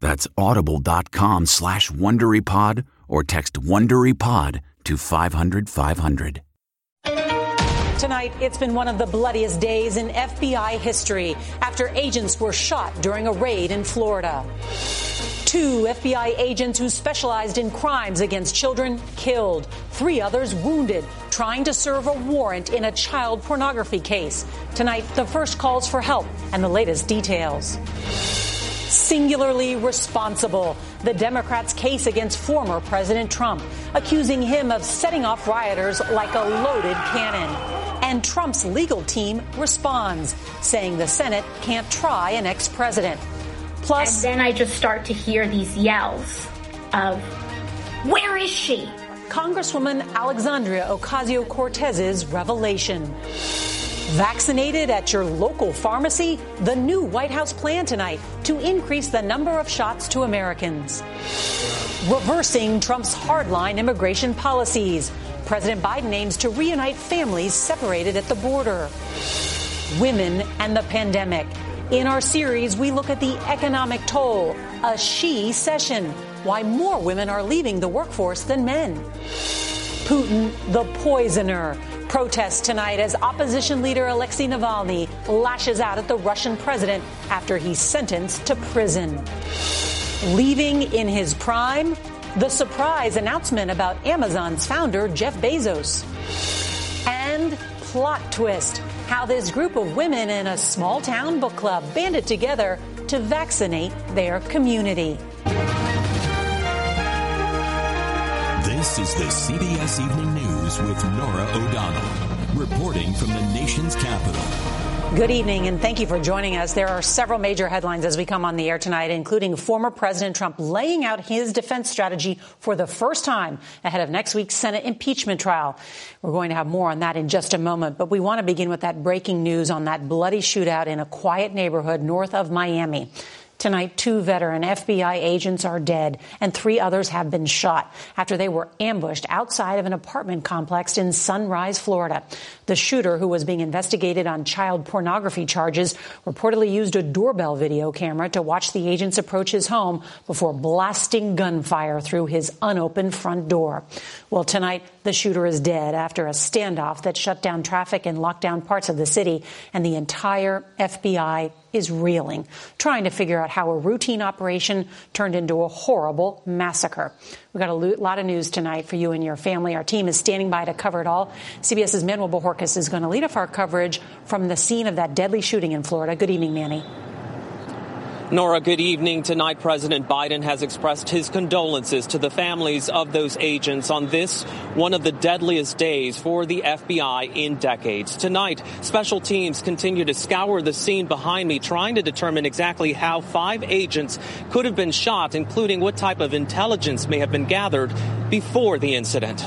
That's audible.com slash WonderyPod or text WonderyPod to 500 500. Tonight, it's been one of the bloodiest days in FBI history after agents were shot during a raid in Florida. Two FBI agents who specialized in crimes against children killed, three others wounded, trying to serve a warrant in a child pornography case. Tonight, the first calls for help and the latest details singularly responsible. The Democrats' case against former President Trump, accusing him of setting off rioters like a loaded cannon. And Trump's legal team responds, saying the Senate can't try an ex president. Plus, and then I just start to hear these yells of, Where is she? Congresswoman Alexandria Ocasio Cortez's revelation. Vaccinated at your local pharmacy? The new White House plan tonight to increase the number of shots to Americans. Reversing Trump's hardline immigration policies. President Biden aims to reunite families separated at the border. Women and the pandemic. In our series, we look at the economic toll, a she session, why more women are leaving the workforce than men. Putin, the poisoner. Protests tonight as opposition leader Alexei Navalny lashes out at the Russian president after he's sentenced to prison. Leaving in his prime, the surprise announcement about Amazon's founder Jeff Bezos. And plot twist how this group of women in a small town book club banded together to vaccinate their community. This is the CBS Evening News with Norah O'Donnell, reporting from the nation's capital. Good evening, and thank you for joining us. There are several major headlines as we come on the air tonight, including former President Trump laying out his defense strategy for the first time ahead of next week's Senate impeachment trial. We're going to have more on that in just a moment, but we want to begin with that breaking news on that bloody shootout in a quiet neighborhood north of Miami. Tonight, two veteran FBI agents are dead and three others have been shot after they were ambushed outside of an apartment complex in Sunrise, Florida. The shooter, who was being investigated on child pornography charges, reportedly used a doorbell video camera to watch the agents approach his home before blasting gunfire through his unopened front door. Well, tonight, the shooter is dead after a standoff that shut down traffic and locked down parts of the city, and the entire FBI is reeling, trying to figure out how a routine operation turned into a horrible massacre. We've got a lot of news tonight for you and your family. Our team is standing by to cover it all. CBS's Manuel Bojorquez is going to lead off our coverage from the scene of that deadly shooting in Florida. Good evening, Manny. Norah, good evening. Tonight, President Biden has expressed his condolences to the families of those agents on this, one of the deadliest days for the FBI in decades. Tonight, special teams continue to scour the scene behind me, trying to determine exactly how five agents could have been shot, including what type of intelligence may have been gathered before the incident.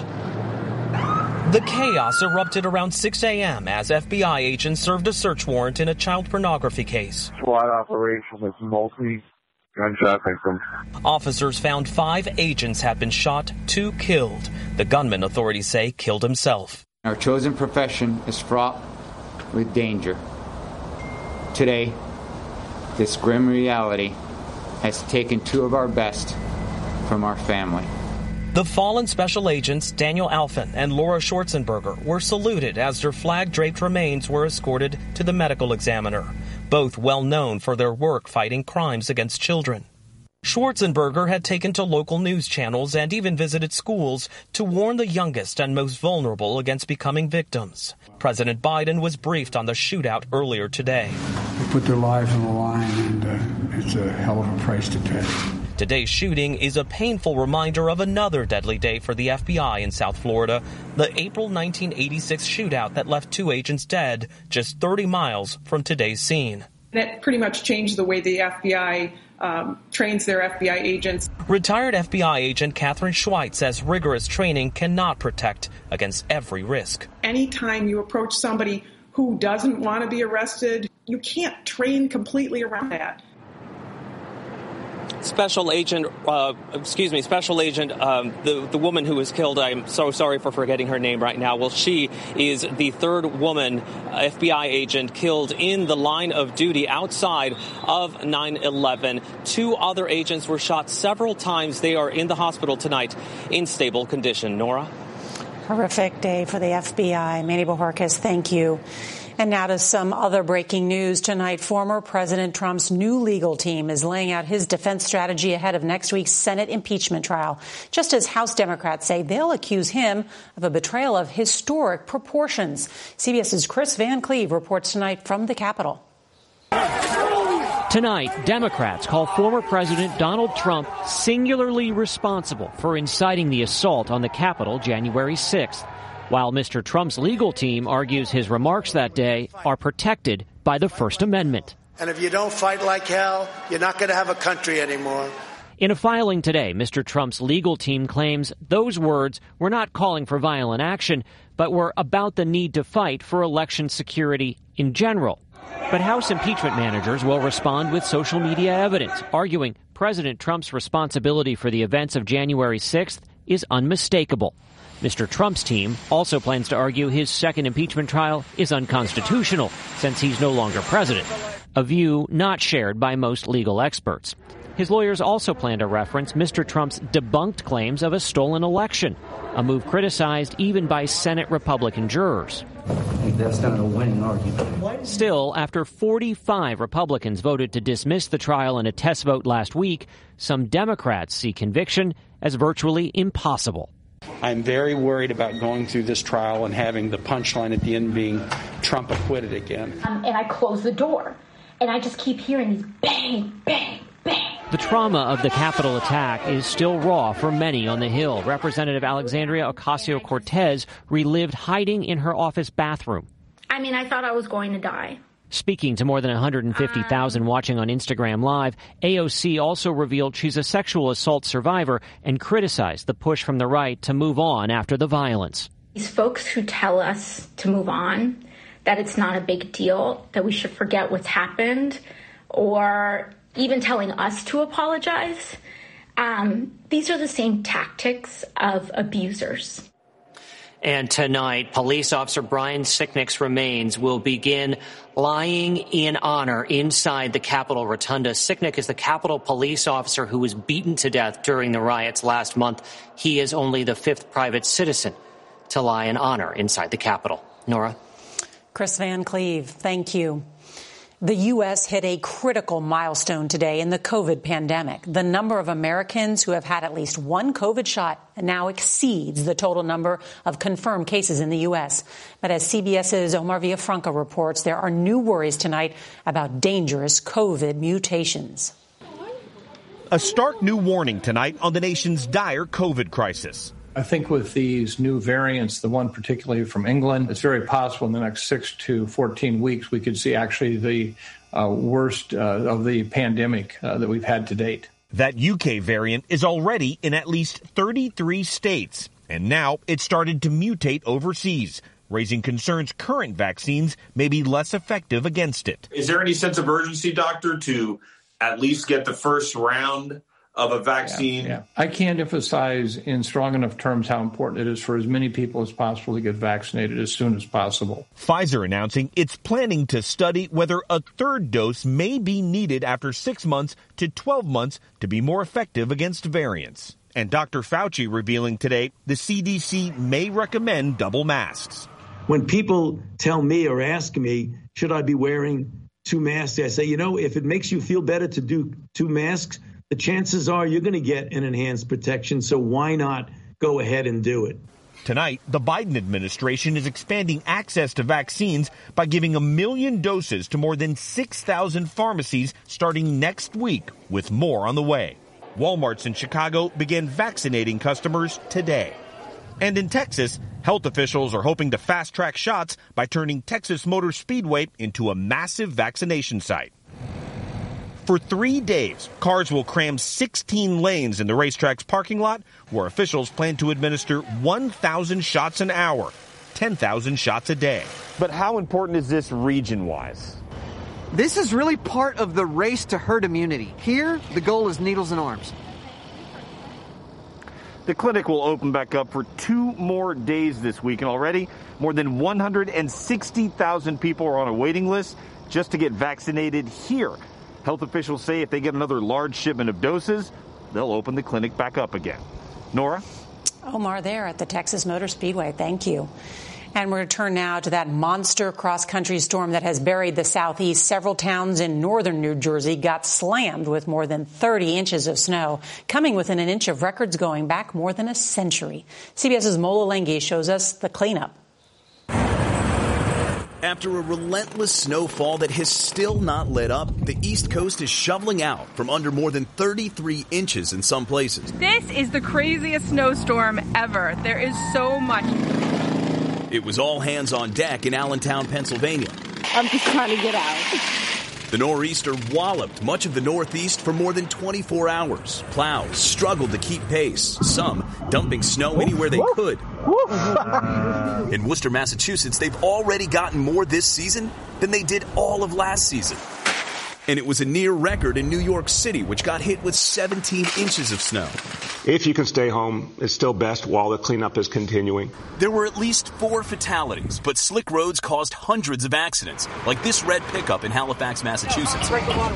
The chaos erupted around 6 a.m. as FBI agents served a search warrant in a child pornography case. SWAT operation was mostly gunshot victims. Officers found five agents had been shot, two killed. The gunman, authorities say, killed himself. Our chosen profession is fraught with danger. Today, this grim reality has taken two of our best from our family. The fallen special agents Daniel Alfin and Laura Schwartzenberger were saluted as their flag draped remains were escorted to the medical examiner, both well known for their work fighting crimes against children. Schwartzenberger had taken to local news channels and even visited schools to warn the youngest and most vulnerable against becoming victims. President Biden was briefed on the shootout earlier today. They put their lives on the line, and uh, it's a hell of a price to pay. Today's shooting is a painful reminder of another deadly day for the FBI in South Florida, the April 1986 shootout that left two agents dead just 30 miles from today's scene. That pretty much changed the way the FBI um, trains their FBI agents. Retired FBI agent Katherine Schweit says rigorous training cannot protect against every risk. Anytime you approach somebody who doesn't want to be arrested, you can't train completely around that. Special Agent, uh, excuse me, Special Agent, um, the the woman who was killed. I'm so sorry for forgetting her name right now. Well, she is the third woman FBI agent killed in the line of duty outside of 9/11. Two other agents were shot several times. They are in the hospital tonight in stable condition. Norah? Horrific day for the FBI. Manny Bojorquez, thank you. And now to some other breaking news tonight. Former President Trump's new legal team is laying out his defense strategy ahead of next week's Senate impeachment trial, just as House Democrats say they'll accuse him of a betrayal of historic proportions. CBS's Chris Van Cleave reports tonight from the Capitol. Tonight, Democrats call former President Donald Trump singularly responsible for inciting the assault on the Capitol January 6th while Mr. Trump's legal team argues his remarks that day are protected by the First Amendment. And if you don't fight like hell, you're not going to have a country anymore. In a filing today, Mr. Trump's legal team claims those words were not calling for violent action, but were about the need to fight for election security in general. But House impeachment managers will respond with social media evidence, arguing President Trump's responsibility for the events of January 6th is unmistakable. Mr. Trump's team also plans to argue his second impeachment trial is unconstitutional since he's no longer president, a view not shared by most legal experts. His lawyers also plan to reference Mr. Trump's debunked claims of a stolen election, a move criticized even by Senate Republican jurors. That's not a winning argument. Still, after 45 Republicans voted to dismiss the trial in a test vote last week, some Democrats see conviction as virtually impossible. I'm very worried about going through this trial and having the punchline at the end being Trump acquitted again. Um, and I close the door, and I just keep hearing these bang, bang, bang. The trauma of the Capitol attack is still raw for many on the Hill. Representative Alexandria Ocasio Cortez relived hiding in her office bathroom. I mean, I thought I was going to die. Speaking to more than 150,000 watching on Instagram Live, AOC also revealed she's a sexual assault survivor and criticized the push from the right to move on after the violence. These folks who tell us to move on, that it's not a big deal, that we should forget what's happened, or even telling us to apologize, um, these are the same tactics of abusers. And tonight, police officer Brian Sicknick's remains will begin lying in honor inside the Capitol Rotunda. Sicknick is the Capitol police officer who was beaten to death during the riots last month. He is only the fifth private citizen to lie in honor inside the Capitol. Norah? Chris Van Cleave, thank you. The U.S. hit a critical milestone today in the COVID pandemic. The number of Americans who have had at least one COVID shot now exceeds the total number of confirmed cases in the U.S. But as CBS's Omar Villafranca reports, there are new worries tonight about dangerous COVID mutations. A stark new warning tonight on the nation's dire COVID crisis. I think with these new variants, the one particularly from England, it's very possible in the next six to 14 weeks we could see actually the uh, worst uh, of the pandemic uh, that we've had to date. That UK variant is already in at least 33 states, and now it's started to mutate overseas, raising concerns current vaccines may be less effective against it. Is there any sense of urgency, doctor, to at least get the first round of a vaccine. Yeah, yeah. I can't emphasize in strong enough terms how important it is for as many people as possible to get vaccinated as soon as possible. Pfizer announcing it's planning to study whether a third dose may be needed after six months to 12 months to be more effective against variants. And Dr. Fauci revealing today the CDC may recommend double masks. When people tell me or ask me, should I be wearing two masks? I say, you know, if it makes you feel better to do two masks, the chances are you're going to get an enhanced protection. So why not go ahead and do it? Tonight, the Biden administration is expanding access to vaccines by giving a million doses to more than 6,000 pharmacies starting next week, with more on the way. Walmarts in Chicago began vaccinating customers today. And in Texas, health officials are hoping to fast track shots by turning Texas Motor Speedway into a massive vaccination site. For three days, cars will cram 16 lanes in the racetrack's parking lot, where officials plan to administer 1,000 shots an hour, 10,000 shots a day. But how important is this region wise? This is really part of the race to herd immunity. Here, the goal is needles and arms. The clinic will open back up for two more days this week, and already more than 160,000 people are on a waiting list just to get vaccinated here Health officials say if they get another large shipment of doses, they'll open the clinic back up again. Norah? Omar there at the Texas Motor Speedway. Thank you. And we're going to turn now to that monster cross country storm that has buried the southeast. Several towns in northern New Jersey got slammed with more than 30 inches of snow, coming within an inch of records going back more than a century. CBS's Mola Lenghi shows us the cleanup. After a relentless snowfall that has still not let up, the East Coast is shoveling out from under more than 33 inches in some places. This is the craziest snowstorm ever. There is so much. It was all hands on deck in Allentown, Pennsylvania. I'm just trying to get out. The nor'easter walloped much of the Northeast for more than 24 hours. Plows struggled to keep pace, some dumping snow anywhere they could. In Worcester, Massachusetts, they've already gotten more this season than they did all of last season. And it was a near record in New York City, which got hit with 17 inches of snow. If you can stay home, it's still best while the cleanup is continuing. There were at least four fatalities, but slick roads caused hundreds of accidents, like this red pickup in Halifax, Massachusetts.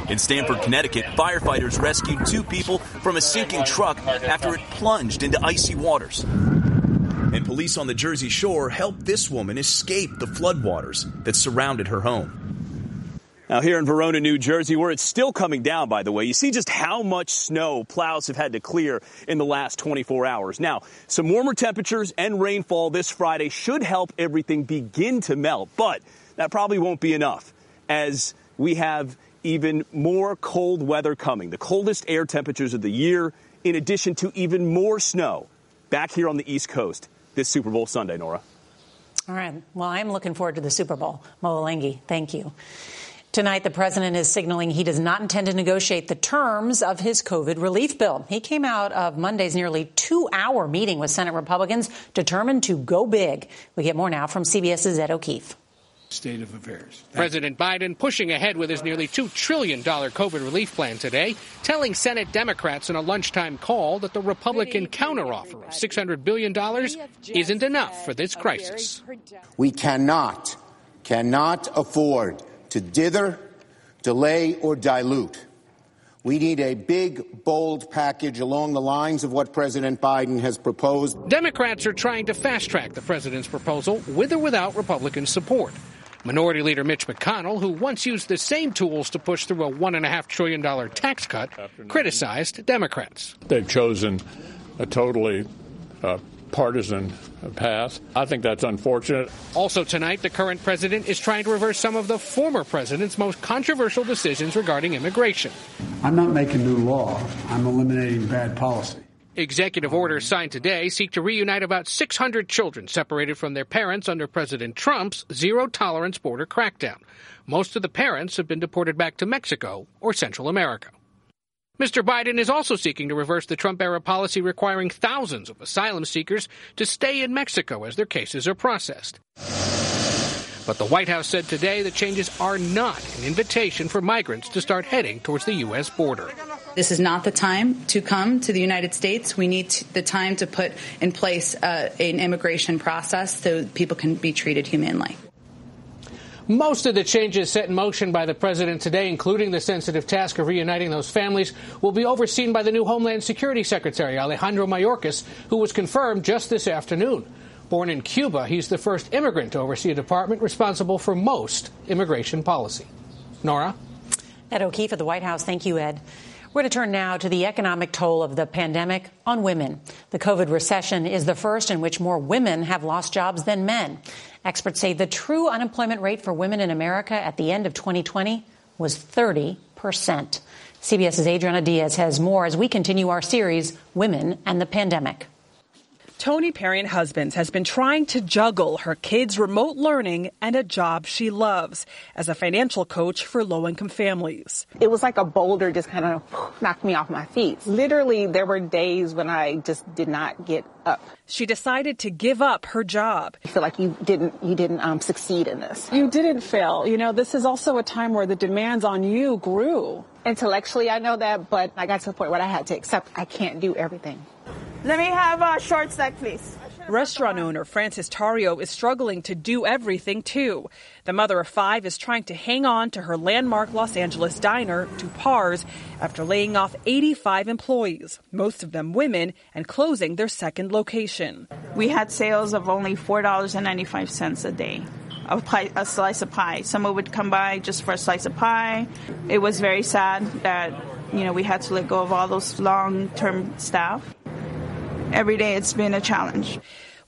In Stamford, Connecticut, firefighters rescued two people from a sinking truck after it plunged into icy waters. And police on the Jersey Shore helped this woman escape the floodwaters that surrounded her home. Now, here in Verona, New Jersey, where it's still coming down, by the way, you see just how much snow plows have had to clear in the last 24 hours. Now, some warmer temperatures and rainfall this Friday should help everything begin to melt, but that probably won't be enough as we have even more cold weather coming. The coldest air temperatures of the year, in addition to even more snow back here on the East Coast this Super Bowl Sunday, Norah. All right. Well, I'm looking forward to the Super Bowl. Mola Lenghi, thank you. Tonight, the president is signaling he does not intend to negotiate the terms of his COVID relief bill. He came out of Monday's nearly two hour meeting with Senate Republicans determined to go big. We get more now from CBS's Ed O'Keefe state of affairs. Thank President Biden pushing ahead with his nearly $2 trillion COVID relief plan today, telling Senate Democrats in a lunchtime call that the Republican counteroffer of $600 billion isn't enough for this crisis. We cannot, cannot afford to dither, delay, or dilute. We need a big, bold package along the lines of what President Biden has proposed. Democrats are trying to fast track the president's proposal with or without Republican support. Minority Leader Mitch McConnell, who once used the same tools to push through a $1.5 trillion tax cut, criticized Democrats. They've chosen a totally uh, partisan path. I think that's unfortunate. Also tonight, the current president is trying to reverse some of the former president's most controversial decisions regarding immigration. I'm not making new law. I'm eliminating bad policy. Executive orders signed today seek to reunite about 600 children separated from their parents under President Trump's zero tolerance border crackdown. Most of the parents have been deported back to Mexico or Central America. Mr. Biden is also seeking to reverse the Trump era policy requiring thousands of asylum seekers to stay in Mexico as their cases are processed. But the White House said today the changes are not an invitation for migrants to start heading towards the U.S. border. This is not the time to come to the United States. We need the time to put in place uh, an immigration process so people can be treated humanely. Most of the changes set in motion by the president today, including the sensitive task of reuniting those families, will be overseen by the new Homeland Security Secretary, Alejandro Mayorkas, who was confirmed just this afternoon. Born in Cuba, he's the first immigrant to oversee a department responsible for most immigration policy. Norah? Ed O'Keefe at the White House. Thank you, Ed. We're going to turn now to the economic toll of the pandemic on women. The COVID recession is the first in which more women have lost jobs than men. Experts say the true unemployment rate for women in America at the end of 2020 was 30 percent. CBS's Adriana Diaz has more as we continue our series, Women and the Pandemic. Tony Perrion Husbands has been trying to juggle her kids' remote learning and a job she loves as a financial coach for low income families. It was like a boulder just kind of knocked me off my feet. Literally, there were days when I just did not get up. She decided to give up her job. I feel like you didn't you didn't um, succeed in this. You didn't fail. You know, this is also a time where the demands on you grew. Intellectually, I know that, but I got to the point where I had to accept I can't do everything. Let me have a short stack, please. Restaurant owner Frances Tario is struggling to do everything too. The mother of five is trying to hang on to her landmark Los Angeles diner, Du-par's, after laying off 85 employees, most of them women, and closing their second location. We had sales of only $4.95 a day. A, pie, a slice of pie. Someone would come by just for a slice of pie. It was very sad that you know we had to let go of all those long-term staff every day it's been a challenge.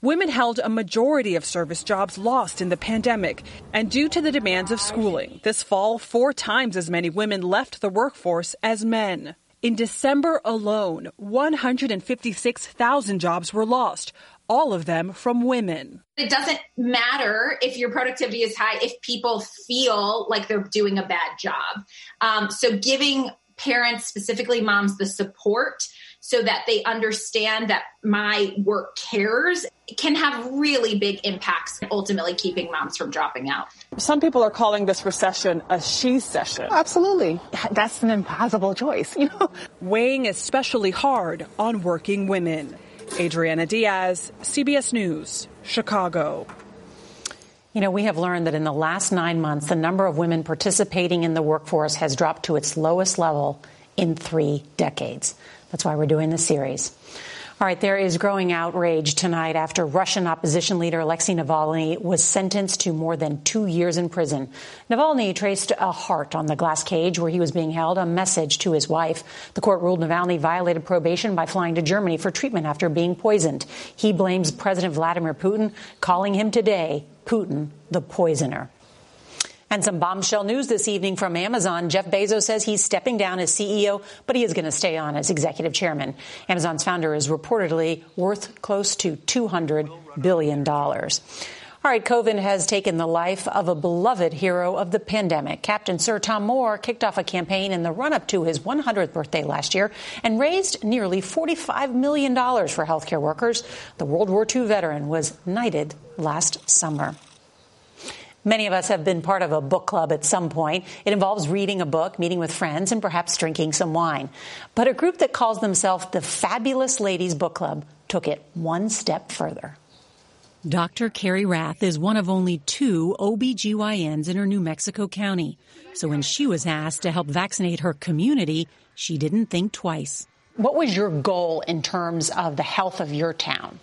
Women held a majority of service jobs lost in the pandemic. And due to the demands of schooling, this fall, four times as many women left the workforce as men. In December alone, 156,000 jobs were lost, all of them from women. It doesn't matter if your productivity is high if people feel like they're doing a bad job. Um, so, giving parents, specifically moms, the support so that they understand that my work cares can have really big impacts, ultimately keeping moms from dropping out. Some people are calling this recession a she session. Absolutely. That's an impossible choice, you know. Weighing especially hard on working women. Adriana Diaz, CBS News, Chicago. You know, we have learned that in the last nine months, the number of women participating in the workforce has dropped to its lowest level in three decades. That's why we're doing this series. All right, there is growing outrage tonight after Russian opposition leader Alexei Navalny was sentenced to more than two years in prison. Navalny traced a heart on the glass cage where he was being held, a message to his wife. The court ruled Navalny violated probation by flying to Germany for treatment after being poisoned. He blames President Vladimir Putin, calling him today Putin the poisoner. And some bombshell news this evening from Amazon. Jeff Bezos says he's stepping down as CEO, but he is going to stay on as executive chairman. Amazon's founder is reportedly worth close to $200 billion. All right, COVID has taken the life of a beloved hero of the pandemic. Captain Sir Tom Moore kicked off a campaign in the run up to his 100th birthday last year and raised nearly $45 million for healthcare workers. The World War II veteran was knighted last summer. Many of us have been part of a book club at some point. It involves reading a book, meeting with friends, and perhaps drinking some wine. But a group that calls themselves the Fabulous Ladies Book Club took it one step further. Dr. Carrie Rath is one of only two OBGYNs in her New Mexico county. So when she was asked to help vaccinate her community, she didn't think twice. What was your goal in terms of the health of your town?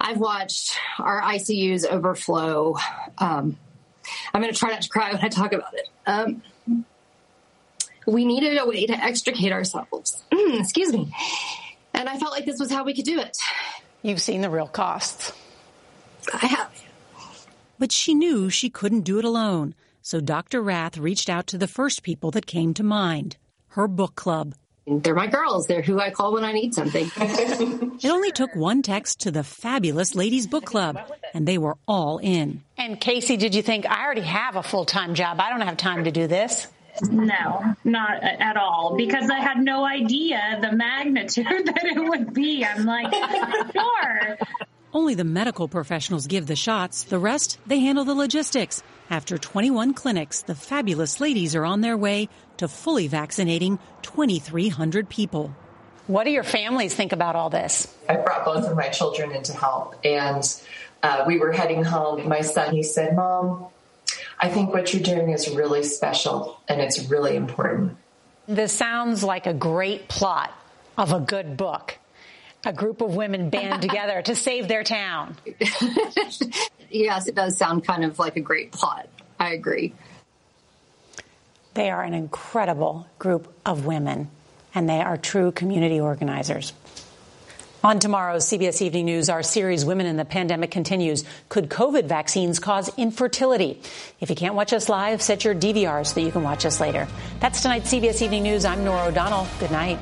I've watched our ICUs overflow um, I'm going to try not to cry when I talk about it. Um, we needed a way to extricate ourselves. Excuse me. And I felt like this was how we could do it. You've seen the real costs. I have. But she knew she couldn't do it alone. So Dr. Rath reached out to the first people that came to mind her book club. They're my girls. They're who I call when I need something. it only took one text to the fabulous Ladies Book Club, and they were all in. And Casey, did you think, I already have a full time job? I don't have time to do this? No, not at all, because I had no idea the magnitude that it would be. I'm like, sure. Only the medical professionals give the shots. The rest, they handle the logistics. After 21 clinics, the fabulous ladies are on their way to fully vaccinating 2,300 people. What do your families think about all this? I brought both of my children in to help, and uh, we were heading home. My son, he said, Mom, I think what you're doing is really special and it's really important. This sounds like a great plot of a good book. A group of women band together to save their town. yes, it does sound kind of like a great plot. I agree. They are an incredible group of women, and they are true community organizers. On tomorrow's CBS Evening News, our series Women in the Pandemic continues. Could COVID vaccines cause infertility? If you can't watch us live, set your DVR so that you can watch us later. That's tonight's CBS Evening News. I'm Norah O'Donnell. Good night.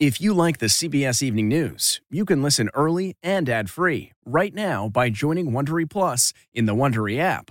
If you like the CBS Evening News, you can listen early and ad-free right now by joining Wondery Plus in the Wondery app